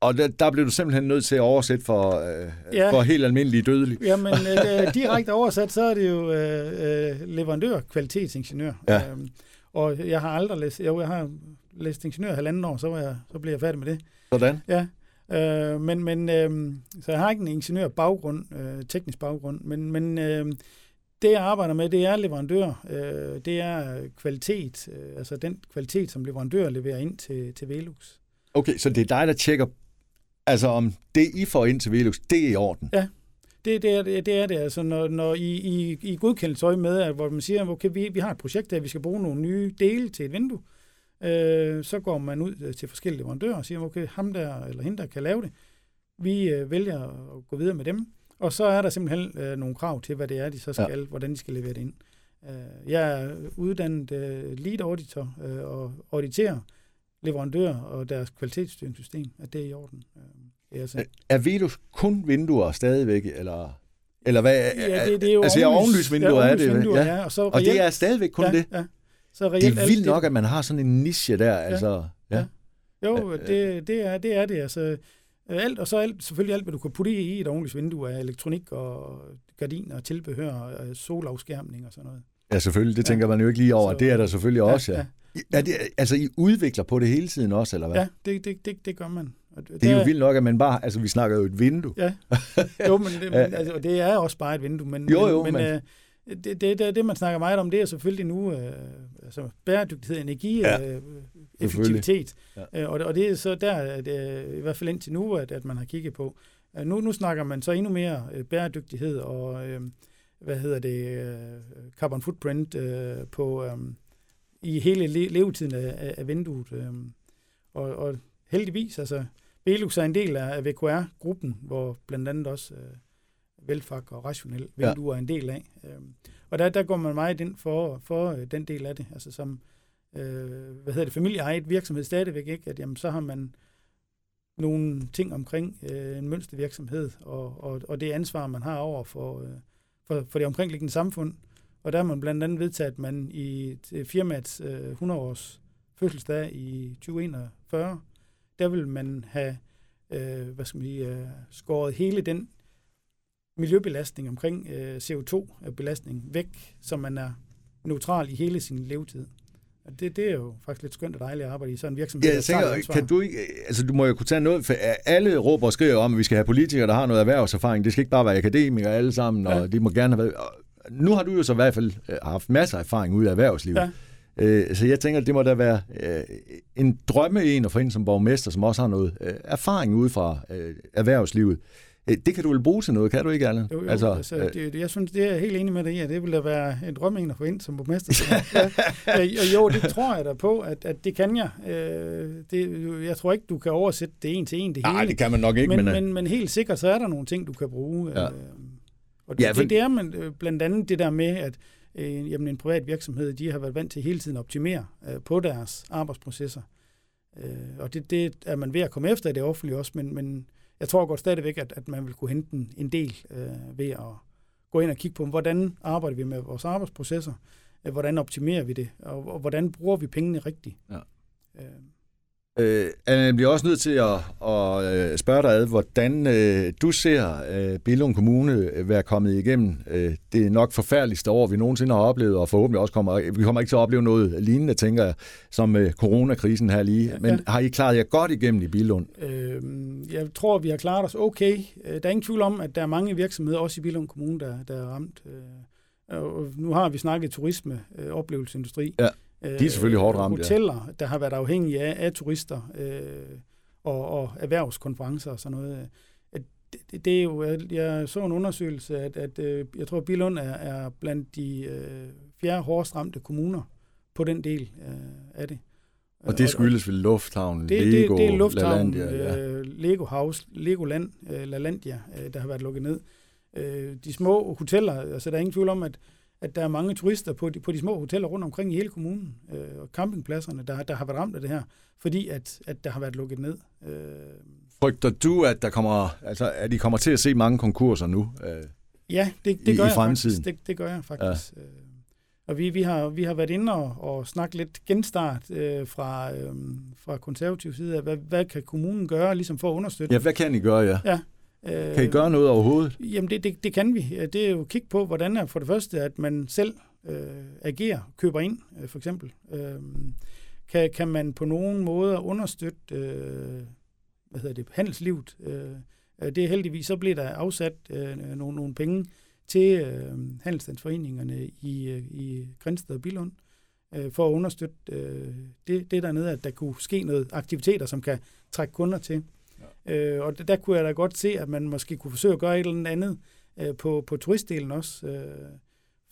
Og der, der blev du simpelthen nødt til at oversætte for, øh, ja. for helt almindelige dødelige. Jamen, øh, direkte oversat, så er det jo øh, leverandør, kvalitetsingeniør. Ja. Øhm, og jeg har aldrig læst, jo, jeg har læst ingeniør halvanden år, så, var jeg, så blev jeg færdig med det. Sådan? Ja. Øh, men, men øh, så jeg har ikke en ingeniør baggrund, øh, teknisk baggrund, men, men øh, det jeg arbejder med, det er leverandør, øh, det er kvalitet, øh, altså den kvalitet, som leverandør leverer ind til, til Velux. Okay, så det er dig, der tjekker Altså om det, I får ind til Velux, det er i orden? Ja, det, det, er, det, det er det. Altså når, når I, I, I godkendelsesøje med, at, hvor man siger, okay, vi, vi har et projekt der, vi skal bruge nogle nye dele til et vindue, øh, så går man ud øh, til forskellige leverandører og siger, okay, ham der eller hende der kan lave det. Vi øh, vælger at gå videre med dem, og så er der simpelthen øh, nogle krav til, hvad det er, de så skal, ja. hvordan de skal levere det ind. Øh, jeg er uddannet øh, lead auditor øh, og auditerer leverandører og deres kvalitetsstyringssystem, at det er i orden. Øh, altså. Er Velux kun vinduer stadigvæk, eller... Eller hvad? Ja, det, det er jo altså, ovenlysvinduer ja, er det. Vinduer, ja. ja. Og, så reelt, og det er stadigvæk kun ja, det? Ja. Så reelt, det er vildt nok, at man har sådan en niche der. Ja. Altså, ja. ja. Jo, det, det, er, det er det. Altså, alt, og så alt, selvfølgelig alt, hvad du kan putte i et ovenlysvindue af elektronik og gardiner, tilbehør, og solafskærmning og sådan noget. Ja, selvfølgelig. Det ja. tænker man jo ikke lige over. Så, det er der selvfølgelig ja, også, ja. ja. Er det, altså, I udvikler på det hele tiden også, eller hvad? Ja, det, det, det, det gør man. Og det, det er jo vildt nok, at man bare, altså vi snakker jo et vindue. Ja, jo, men det, altså, det er også bare et vindue, men, jo, jo, men, men, øh, det, det, det, det, man snakker meget om, det er selvfølgelig nu øh, altså bæredygtighed, energi, ja, øh, effektivitet. Ja. Øh, og, og det er så der, at, øh, i hvert fald indtil nu, at, at man har kigget på. Øh, nu, nu snakker man så endnu mere øh, bæredygtighed og, øh, hvad hedder det, øh, carbon footprint øh, på... Øh, i hele le- levetiden af, af vinduet. Øhm, og, og heldigvis, altså, Velux er en del af, VKR-gruppen, hvor blandt andet også øh, Velfak og Rationel vinduer ja. er en del af. Øhm, og der, der går man meget ind for, for øh, den del af det, altså som øh, hvad hedder det, familieejet virksomhed stadigvæk, ikke? at jamen, så har man nogle ting omkring øh, en mønstervirksomhed, og, og, og det ansvar, man har over for, øh, for, for det omkringliggende samfund, og der har man blandt andet vedtaget, at man i firmaets øh, 100-års fødselsdag i 2041, der vil man have øh, hvad skal man sige, øh, skåret hele den miljøbelastning omkring øh, CO2-belastning væk, så man er neutral i hele sin levetid. Og det, det er jo faktisk lidt skønt og dejligt at arbejde i sådan en virksomhed. Ja, jeg tænker, kan du ikke, altså du må jo kunne tage noget, for alle råber og skriver om, at vi skal have politikere, der har noget erhvervserfaring. Det skal ikke bare være akademikere alle sammen, og ja. de må gerne have været nu har du jo så i hvert fald øh, haft masser af erfaring ud af erhvervslivet. Ja. Øh, så jeg tænker, det må da være øh, en drømme en at få ind som borgmester, som også har noget erfaring ud fra erhvervslivet. Det kan du vel bruge til noget, kan du ikke, Allan? Jo, jo, altså, altså, det, det, jeg synes, det er jeg helt enig med dig i, at det ville da være en drømme en at få ind som borgmester. ja, jo, det tror jeg da på, at, at det kan jeg. Det, jeg tror ikke, du kan oversætte det en til en, det hele. Nej, det kan man nok ikke. Men, men, men, men helt sikkert, så er der nogle ting, du kan bruge. Ja. Og det, ja, for... det, det er man, øh, blandt andet det der med, at øh, jamen, en privat virksomhed, de har været vant til hele tiden at optimere øh, på deres arbejdsprocesser. Øh, og det, det er man ved at komme efter i det offentlige også, men, men jeg tror godt stadigvæk, at, at man vil kunne hente en, en del øh, ved at gå ind og kigge på, hvordan arbejder vi med vores arbejdsprocesser, øh, hvordan optimerer vi det, og, og hvordan bruger vi pengene rigtigt. Ja. Øh, Øh, jeg bliver også nødt til at, at øh, spørge dig ad, hvordan øh, du ser øh, Billund Kommune øh, være kommet igennem øh, det nok forfærdeligste år, vi nogensinde har oplevet, og forhåbentlig også kommer, vi kommer ikke til at opleve noget lignende, tænker jeg, som øh, coronakrisen her lige. Men ja. har I klaret jer godt igennem i Billund? Øh, jeg tror, vi har klaret os okay. Øh, der er ingen tvivl om, at der er mange virksomheder, også i Billund Kommune, der, der er ramt. Og nu har vi snakket turisme, oplevelsesindustri. Ja de er selvfølgelig hårdt ramt, Hoteller, ja. der har været afhængige af, af turister øh, og, og erhvervskonferencer og sådan noget. At det, det er jo, jeg så en undersøgelse, at, at øh, jeg tror, at Bilund er, er blandt de øh, fjerde hårdest ramte kommuner på den del øh, af det. Og det skyldes vel Lufthavn, det, Lego, det, det er Lufthavn, LaLandia, ja. øh, Lego House, Legoland, øh, LaLandia, øh, der har været lukket ned. Øh, de små hoteller, altså der er ingen tvivl om, at at der er mange turister på de, på de små hoteller rundt omkring i hele kommunen, øh, og campingpladserne, der, der har været ramt af det her, fordi at, at der har været lukket ned. Øh. Frygter du, at der kommer, altså, at de kommer til at se mange konkurser nu? Øh, ja, det, det, i, gør i jeg faktisk. Det, det gør jeg faktisk. Ja. Øh, og vi, vi, har, vi har været inde og, og snakket lidt genstart øh, fra, øh, fra konservativ side af, hvad, hvad kan kommunen gøre ligesom for at understøtte? Ja, hvad kan I gøre, ja? Ja, kan I gøre noget overhovedet? Øh, jamen, det, det, det kan vi. Det er jo at kigge på, hvordan er for det første, at man selv øh, agerer, køber ind, øh, for eksempel. Øh, kan, kan man på nogen måde understøtte øh, hvad hedder det, handelslivet? Øh, øh det er heldigvis, så bliver der afsat øh, nogle, nogle penge til øh, handelsstandsforeningerne i, øh, i Grænsted og Bilund, øh, for at understøtte øh, det, det dernede, at der kunne ske noget aktiviteter, som kan trække kunder til. Øh, og der kunne jeg da godt se, at man måske kunne forsøge at gøre et eller andet øh, på, på turistdelen også. Øh,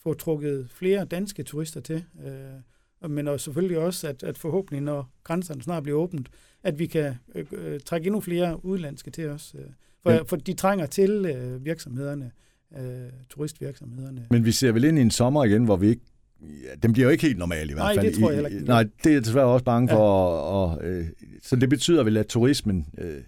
få trukket flere danske turister til. Øh, men også selvfølgelig også, at, at forhåbentlig, når grænserne snart bliver åbent, at vi kan øh, øh, trække endnu flere udlandske til os. Øh, for, ja. for de trænger til øh, virksomhederne, øh, turistvirksomhederne. Men vi ser vel ind i en sommer igen, hvor vi ikke Ja, den bliver jo ikke helt normal i hvert fald. Nej, det tror jeg heller ikke. Nej, det er jeg desværre også bange for. Ja. Og, og, øh, så det betyder vel, at turismen øh,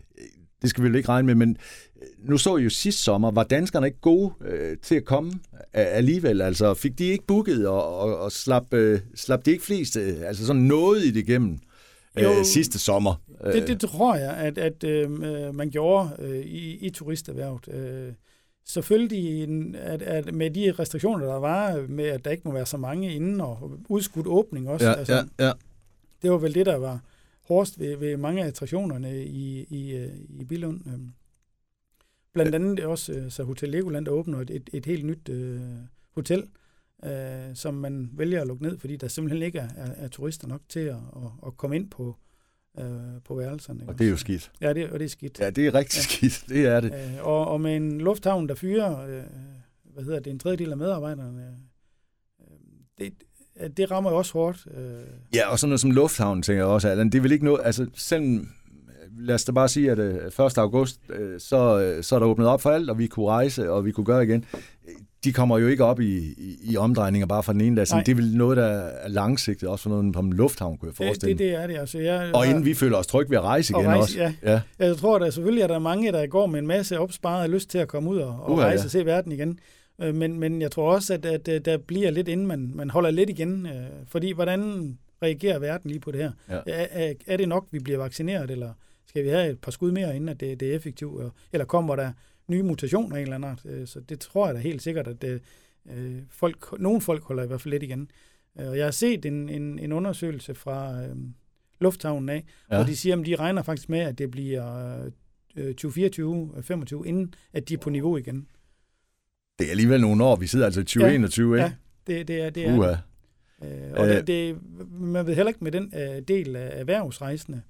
det skal vi vel ikke regne med, men øh, nu så I jo sidste sommer, var danskerne ikke gode øh, til at komme alligevel? Altså fik de ikke booket, og, og, og slap, øh, slap de ikke flest, øh, altså sådan noget i det igennem øh, sidste sommer? Det, det tror jeg, at, at øh, man gjorde øh, i, i turisterhvervet. Øh, selvfølgelig at, at med de restriktioner, der var, med at der ikke må være så mange inden, og udskudt åbning også. Ja, altså, ja, ja. Det var vel det, der var hårdest ved, ved mange af attraktionerne i, i, øh, i Bilund. Øhm. Blandt andet også øh, så Hotel Legoland, der åbner et, et, helt nyt uh, hotel, uh, som man vælger at lukke ned, fordi der simpelthen ikke er, er, er turister nok til at, at, at komme ind på, uh, på værelserne. Og det er jo skidt. Ja, det, og det er skidt. Ja, det er rigtig ja. skidt. Det er det. Uh, og, og med en lufthavn, der fyrer, uh, hvad hedder det, en tredjedel af medarbejderne, uh, det, det rammer jo også hårdt. Øh. Ja, og sådan noget som lufthavnen, tænker jeg også, Allan. Det vel ikke noget, altså selv, lad os da bare sige, at 1. Øh, august, øh, så, så er der åbnet op for alt, og vi kunne rejse, og vi kunne gøre igen. De kommer jo ikke op i, i, i omdrejninger bare fra den ene dag. Det er vel noget, der er langsigtet, også for noget som lufthavn, kunne jeg forestille det, det, det er det. Altså, jeg, og inden vi føler os trygge ved at rejse igen rejse, også. Ja. ja. Jeg tror, der selvfølgelig er der mange, der går med en masse opsparet lyst til at komme ud og, og rejse ja. og se verden igen. Øh, men, men jeg tror også, at, at, at der bliver lidt inden man, man holder lidt igen. Øh, fordi hvordan reagerer verden lige på det her? Ja. Er, er det nok, vi bliver vaccineret, eller skal vi have et par skud mere, inden at det, det er effektivt? Eller kommer der nye mutationer af en eller anden? Øh, så det tror jeg da helt sikkert, at det, folk, nogle folk holder i hvert fald lidt igen. Og jeg har set en, en, en undersøgelse fra øh, lufthavnen af, ja. hvor de siger, at de regner faktisk med, at det bliver 2024-25, inden at de er på niveau igen. Det er alligevel nogle år, vi sidder altså i 2021, ja, ikke? Ja, det, det er det. Er. Øh, og det, det, man ved heller ikke med den uh, del af erhvervsrejsende,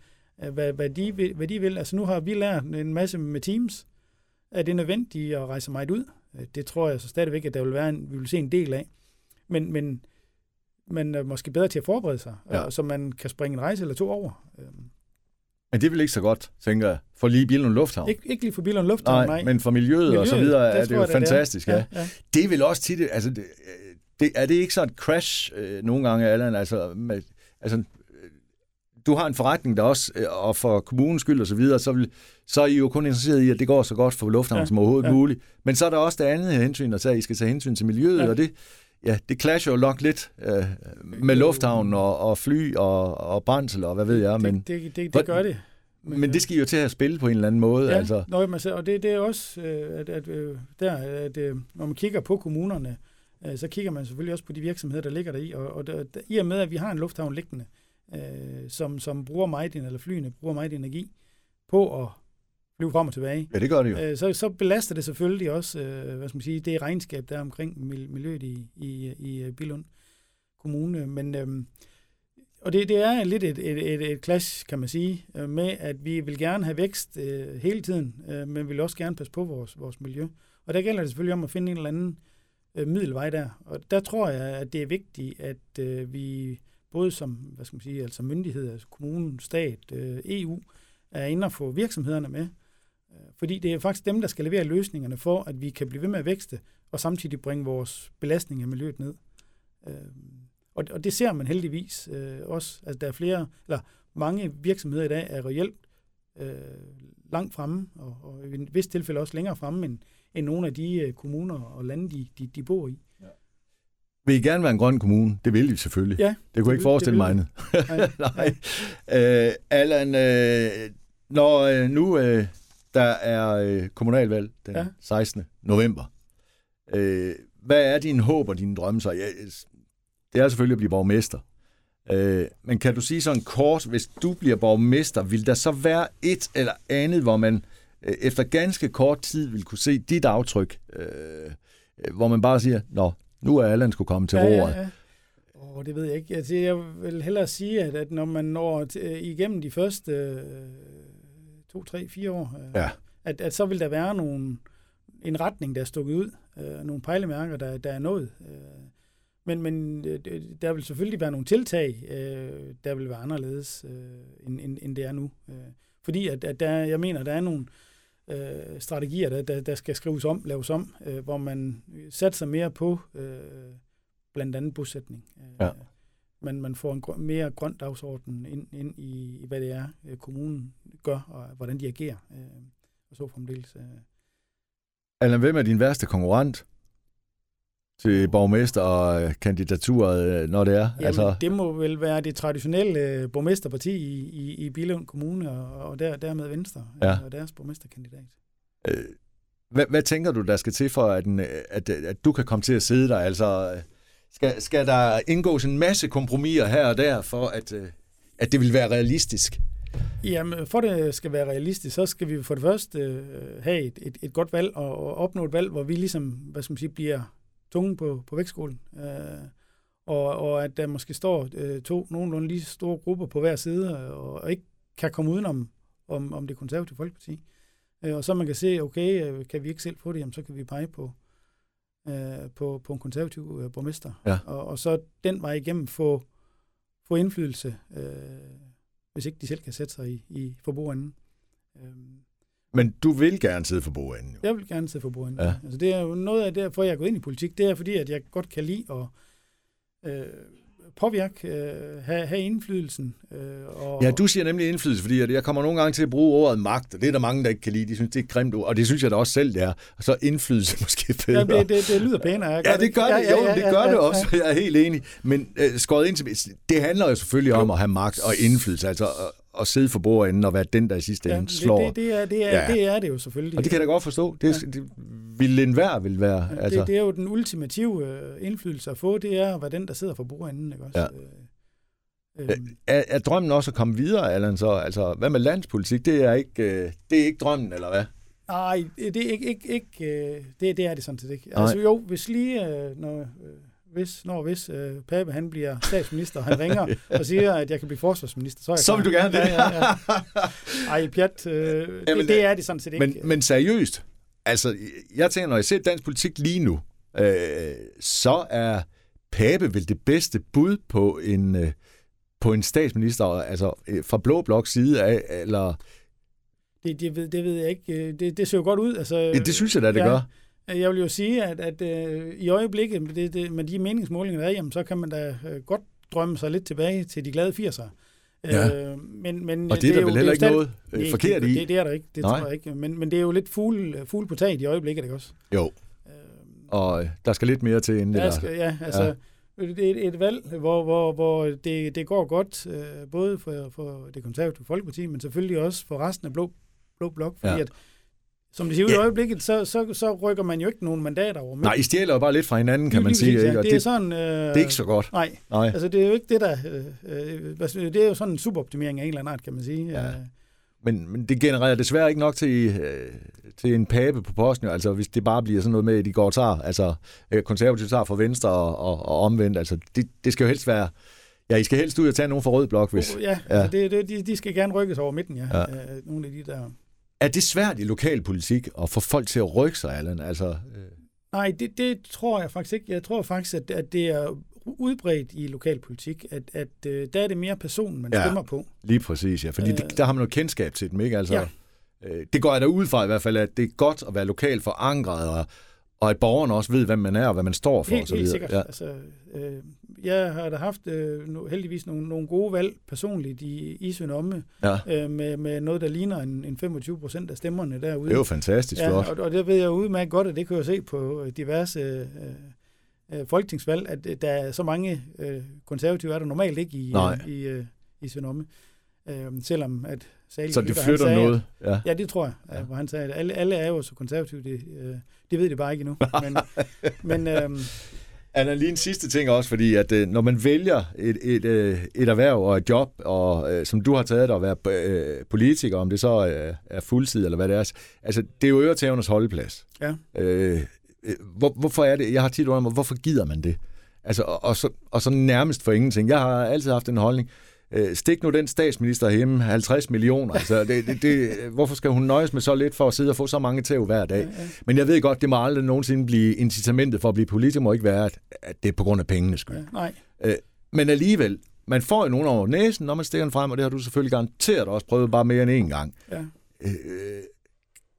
hvad, hvad, de vil, hvad de vil. Altså nu har vi lært en masse med Teams. Er det nødvendigt at rejse meget ud? Uh, det tror jeg så stadigvæk, at der vil være en, vi vil se en del af. Men, men men er måske bedre til at forberede sig, ja. så man kan springe en rejse eller to over. Uh, men det er vel ikke så godt, tænker jeg, for lige Billund Lufthavn? Ikke, ikke lige for Billund Lufthavn, nej. nej. men for miljøet, miljøet og så videre det er det jo fantastisk. Det er. Ja. Ja, ja. det er vel også tit, altså, det, det, er det ikke så et crash øh, nogle gange, Allan? Altså, med, altså, du har en forretning der også, øh, og for kommunens skyld og så videre, så, vil, så er I jo kun interesseret i, at det går så godt for lufthavnen ja, som overhovedet ja. muligt. Men så er der også det andet hensyn, at I skal tage hensyn til miljøet, ja. og det, ja, det clasher jo nok lidt øh, med lufthavn og, og fly og, og brændsel og hvad ved jeg. Men, det, det, det, det gør det. Men, men det skal I jo til at spille på en eller anden måde. Ja, altså. Nå, men, og det, det er også, øh, at, at, øh, der, at øh, når man kigger på kommunerne, så kigger man selvfølgelig også på de virksomheder, der ligger der i. Og, og der, der, i og med, at vi har en lufthavn liggende, øh, som, som bruger meget, eller flyene bruger meget energi på at flyve frem og tilbage. Ja, det gør det jo. Øh, så, så belaster det selvfølgelig også, øh, hvad skal man sige, det regnskab, der er omkring miljøet i, i, i Bilund Kommune. Men, øh, og det, det er lidt et, et, et, et clash, kan man sige, øh, med at vi vil gerne have vækst øh, hele tiden, øh, men vi vil også gerne passe på vores, vores miljø. Og der gælder det selvfølgelig om at finde en eller anden øh, middelvej der. Og der tror jeg, at det er vigtigt, at øh, vi både som hvad skal man sige, altså myndigheder, altså kommunen, stat, øh, EU, er inde og få virksomhederne med. Øh, fordi det er faktisk dem, der skal levere løsningerne for, at vi kan blive ved med at vækste, og samtidig bringe vores belastning af miljøet ned. Øh, og, og det ser man heldigvis øh, også. Altså, der er flere, eller mange virksomheder i dag er reelt øh, langt fremme, og, og i et vist tilfælde også længere fremme end, end nogle af de øh, kommuner og lande, de, de, de bor i. Ja. Vil I gerne være en grøn kommune? Det vil I selvfølgelig. Ja. Det kunne jeg ikke forestille mig andet. Nej. Nej. Øh, Allan, øh, når øh, nu øh, der er øh, kommunalvalg den ja. 16. november, øh, hvad er dine håb og dine drømme så? Ja, det er selvfølgelig at blive borgmester. Øh, men kan du sige sådan kort, hvis du bliver borgmester, vil der så være et eller andet, hvor man øh, efter ganske kort tid vil kunne se dit aftryk, øh, hvor man bare siger, nå, nu er Allan skulle komme til ja, roret. Ja, ja. Oh, det ved jeg ikke. Altså, jeg vil hellere sige, at, at når man når til, igennem de første øh, to, tre, fire år, øh, ja. at, at så vil der være nogle, en retning, der er stukket ud, øh, nogle pejlemærker, der, der er nået. Øh, men, men øh, der vil selvfølgelig være nogle tiltag, øh, der vil være anderledes, øh, end, end, end det er nu. Øh, fordi at, at der, jeg mener, der er nogle øh, strategier, der, der, der skal skrives om, laves om, øh, hvor man satser mere på øh, blandt andet bosætning. Øh, ja. Men man får en grøn, mere grøn dagsorden ind, ind i, i, hvad det er, øh, kommunen gør, og hvordan de agerer, øh, og så fremdeles. Øh. Allan, hvem er din værste konkurrent? til borgmester og kandidaturet, øh, når det er? Jamen, altså... det må vel være det traditionelle øh, borgmesterparti i, i, i Bilund Kommune, og, og der, dermed Venstre, ja. og deres borgmesterkandidat. Øh, hvad, hvad tænker du, der skal til for, at, den, at, at du kan komme til at sidde der? Altså, skal, skal der indgås en masse kompromiser her og der, for at, øh, at det vil være realistisk? Jamen, for det skal være realistisk, så skal vi for det første øh, have et, et, et godt valg og, og opnå et valg, hvor vi ligesom, hvad skal man sige, bliver tunge på, på vægtskolen. Øh, og, og at der måske står øh, to nogenlunde lige store grupper på hver side, øh, og, og ikke kan komme udenom om, om det konservative folkeparti. Øh, og så man kan se, okay, kan vi ikke selv få det, jamen, så kan vi pege på, øh, på, på en konservativ øh, borgmester. Ja. Og, og så den vej igennem få, få indflydelse, øh, hvis ikke de selv kan sætte sig i, i forbrugerenden. Øh, men du vil gerne sidde for bordenden, jo. Jeg vil gerne sidde for bordenden. Ja. Altså, det er jo noget af det, for jeg er gået ind i politik. Det er fordi, at jeg godt kan lide at øh, påvirke, øh, have, have indflydelsen. Øh, og, ja, du siger nemlig indflydelse, fordi jeg kommer nogle gange til at bruge ordet magt, og det er der mange, der ikke kan lide. De synes, det er grimt ord, og det synes jeg da også selv, det er. Og så indflydelse måske bedre. Ja, det, det, det lyder pænere. Jeg ja, det gør det. Ja, ja, ja, jo, det gør ja, ja, det også. Ja. Jeg er helt enig. Men øh, skåret ind til, det handler jo selvfølgelig om at have magt og indflydelse. Altså, at sidde for bordenden og være den, der i sidste ende ja, slår. Det, det, er, det, er, ja. det er det jo selvfølgelig. Og det kan jeg da godt forstå. Det, ja. det vil enhver vil være. Ja, altså. det, det er jo den ultimative øh, indflydelse at få, det er at være den, der sidder for bordenden. Ikke også? Ja. Øh, øh. Er, er drømmen også at komme videre, Allan? Så, altså, hvad med landspolitik? Det er ikke, det er ikke drømmen, eller hvad? Nej, det er ikke, ikke, ikke det, det er det sådan set ikke. Altså jo, hvis lige, når hvis, når hvis øh, Pape han bliver statsminister, han ringer og siger, at jeg kan blive forsvarsminister, så er jeg Så vil du gerne det? Ja, ja, ja. Ej, pjat, øh, Jamen, det, det er det sådan set ikke. Men, men seriøst, altså, jeg tænker, når jeg ser dansk politik lige nu, øh, så er Pape vel det bedste bud på en, øh, på en statsminister, altså øh, fra Blå Blok side af, eller... Det, det, ved, det ved jeg ikke. Øh, det, det ser jo godt ud. Altså, ja, det synes jeg da, det ja. gør. Jeg vil jo sige, at, at uh, i øjeblikket med, det, det, med de meningsmålinger, der er, jamen, så kan man da uh, godt drømme sig lidt tilbage til de glade 80'ere. Ja. Uh, men, men, og det er der vel heller ikke noget det, forkert i? Det, det er der ikke, det Nej. tror jeg ikke. Men, men det er jo lidt fugle, fugle på taget i øjeblikket, ikke også? Jo. Uh, og øh, der skal lidt mere til inden det der skal, ja, altså, ja. Det er et, et valg, hvor, hvor, hvor det, det går godt, øh, både for, for det konservative folkeparti, men selvfølgelig også for resten af Blå, blå Blok, fordi Ja. ja. at, som det ser ud i Ja. øjeblikket, så, så, så rykker man jo ikke nogen mandater over Nej, I stjæler jo bare lidt fra hinanden, kan man sige. Ikke? Og Det er det, sådan... Øh, det er ikke så godt. Nej, Nej. altså det er jo ikke det, der... Øh, øh, det er jo sådan en suboptimering af en eller anden art, kan man sige. Ja. Øh, Men, men det genererer desværre ikke nok til, øh, til en pape på posten. jo. Altså, hvis det bare bliver sådan noget med, at de går og tager, altså øh, konservativt tager fra venstre og, og, og omvendt. Altså, det, det skal jo helst være... Ja, I skal helst ud og tage nogen fra rød blok, hvis... Ja, ja. Altså det, det, de, de skal gerne rykkes over midten, ja. Ja. ja. Øh, nogle af de der... Er det svært i lokalpolitik at få folk til at rykke sig, Allan? Altså, øh, Nej, det, det tror jeg faktisk ikke. Jeg tror faktisk, at, at det er udbredt i lokalpolitik, at, at øh, der er det mere personen, man Ja. stemmer på. lige præcis, ja. Fordi Øh. det, der har man noget kendskab til dem, ikke? Altså, Ja. øh, det går jeg da ud fra i hvert fald, at det er godt at være lokalt forankret, og, og at borgerne også ved, hvem man er og hvad man står for. og Helt, så helt videre. sikkert. Ja. Altså, øh, jeg har da haft øh, no, heldigvis nogle, nogle gode valg personligt i, i Søndomme, Ja. øh, med, med noget, der ligner en, en 25 procent af stemmerne derude. Det er jo fantastisk ja, flot. og, og det ved jeg udmærket godt, og det kan jeg se på øh, diverse øh, øh, folketingsvalg, at øh, der er så mange øh, konservative er der normalt ikke i, Nej. i, øh, i Søndomme. Øh, selvom at Sali Så det flytter sagde, noget. Ja. Ja, det tror jeg, Ja. hvor han sagde, at alle, alle er jo så konservative, det, øh, det ved de bare ikke endnu. Men, men øh, Anna, lige en sidste ting også, fordi at øh, når man vælger et, et, øh, et erhverv og et job, og øh, som du har taget dig at være øh, politiker, om det så øh, er fuldtid eller hvad det er, altså det er jo øretævernes holdeplads. ja, Øh, hvor, hvorfor er det, jeg har tit undret mig, hvorfor gider man det? Altså, og, og, så, og så nærmest for ingenting. Jeg har altid haft en holdning, øh, stik nu den statsminister hjemme 50 millioner. Altså, det, det, det, hvorfor skal hun nøjes med så lidt for at sidde og få så mange tæv hver dag? Men jeg ved godt, det må aldrig nogensinde blive incitamentet for at blive politiker, må ikke være, at, at det er på grund af pengenes skyld. ja, nej. Men alligevel, man får jo nogen over næsen, når man stikker den frem, og det har du selvfølgelig garanteret også prøvet bare mere end en gang. Ja. Øh,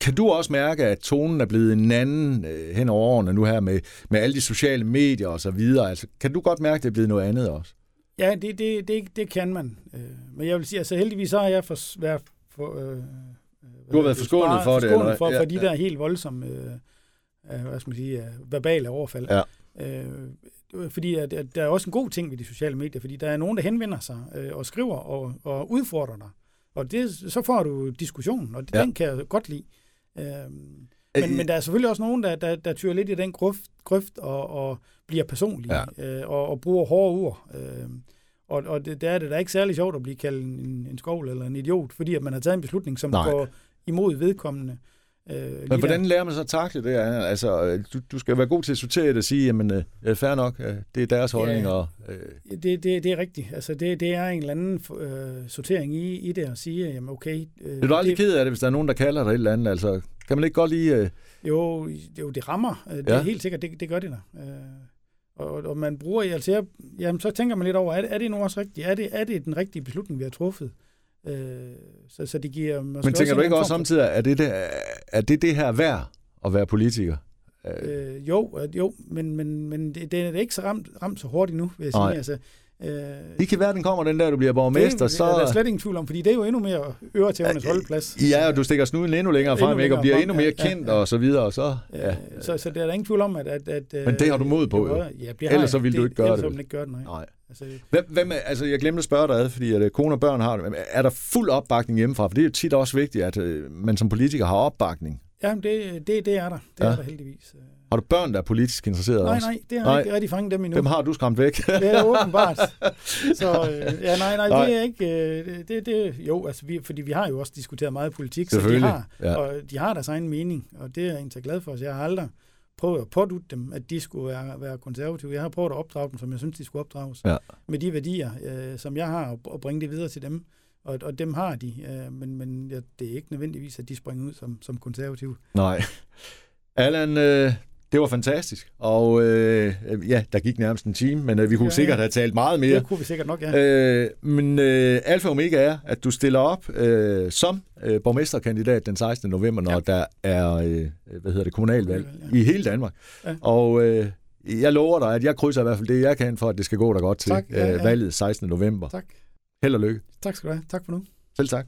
kan du også mærke, at tonen er blevet en anden øh, hen over årene nu her med, med alle de sociale medier og så videre? Altså, kan du godt mærke, at det er blevet noget andet også? Ja, det, det, det, det kan man. Øh, men jeg vil sige, altså heldigvis så har jeg for, været for, øh, Du har været forskånet for det, eller? for, Ja, for de ja. der helt voldsomme, øh, øh, hvad skal man sige, øh, verbale overfald. Ja. Øh, fordi at, at der er også en god ting ved de sociale medier, fordi der er nogen, der henvender sig øh, og skriver og, og udfordrer dig. Og det, så får du diskussionen, og det, ja. den kan jeg godt lide. Øh, men, men der er selvfølgelig også nogen, der, der, der tyrer lidt i den grøft, grøft og, og bliver personlige ja. øh, og, og bruger hårde ord. Øh, og og det, der er det da ikke særlig sjovt at blive kaldt en, en skovl eller en idiot, fordi at man har taget en beslutning, som Nej. Går imod vedkommende. Øh, Men hvordan der. lærer man så at takle det? Altså, øh, du, du skal være god til at sortere det og sige, jamen, øh, fair nok, øh, det er deres holdning, Ja. og... Øh, Det, det, det er rigtigt. Altså, det, det er en eller anden øh, sortering i, i det at sige, jamen okay... Øh, er du aldrig det, ked af det, hvis der er nogen, der kalder dig et eller andet? Altså, kan man ikke godt lige... Øh, Jo, jo, det rammer. Øh, Det Ja. er helt sikkert, det, det gør det der. Øh, og, og man bruger, altså jeg, jamen, så tænker man lidt over, er det, er det nu også rigtigt? Er det, er det den rigtige beslutning, vi har truffet? Øh, så, så det giver måske men tænker du ikke også samtidig, er det det, er det, det her værd at være politiker? Øh, jo, øh, jo, men, men, men det, det er ikke så ramt, ramt så hårdt endnu, vil jeg Nej. sige. Altså, øh, det kan være, den kommer den der, du bliver borgmester, det, så... er der slet ingen tvivl om, fordi det er jo endnu mere øretævernes holdeplads. Ja, og du stikker snuden endnu længere frem, Endnu ikke? og bliver længere endnu mere frem, ja, kendt ja, ja. og så videre, og så... Ja. Ja. Så, så der er der ingen tvivl om, at... at, at Men det har du mod på, jo. Ja, det har Ellers så ville du ikke gøre ellers det, man ikke gøre det, nej. Nej. Altså, Hvem, hvem er, altså, jeg glemte at spørge dig ad, fordi at, øh, kone og børn har det. Er der fuld opbakning hjemmefra? For det er jo tit også vigtigt, at øh, man som politiker har opbakning. ja, det, det, det er der. Det Ja. er der heldigvis. Har du børn, der er politisk interesserede Nej, også? nej, det har Nej. jeg ikke rigtig fanget dem endnu. Dem har du skræmt væk. Det er åbenbart. Så øh, ja, nej, nej, Nej. det er ikke... Øh, det, det, jo, altså, vi, fordi vi har jo også diskuteret meget politik, så de har, ja. og de har deres egen mening, og det er jeg egentlig glad for. Så jeg har aldrig prøvet at pådute dem, at de skulle være, være konservative. Jeg har prøvet at opdrage dem, som jeg synes, de skulle opdrages. Ja. Med de værdier, øh, som jeg har, og, og bringe det videre til dem. Og, og dem har de, øh, men, men ja, det er ikke nødvendigvis, at de springer ud som, som konservative. Nej. Allan, øh, det var fantastisk. Og øh, ja, der gik nærmest en time, men øh, vi kunne Ja, sikkert ja. have talt meget mere. Det kunne vi sikkert nok, ja. Øh, men øh, alfa og omega er, at du stiller op øh, som øh, borgmesterkandidat den 16. november, når ja. der er øh, hvad hedder det, kommunalvalg ja. i hele Danmark. Ja. Og øh, jeg lover dig, at jeg krydser i hvert fald det, jeg kan, for at det skal gå dig godt til Tak, ja, øh, ja. valget 16. november. Tak. Held og lykke. Tak skal du have. Tak for nu. Selv tak.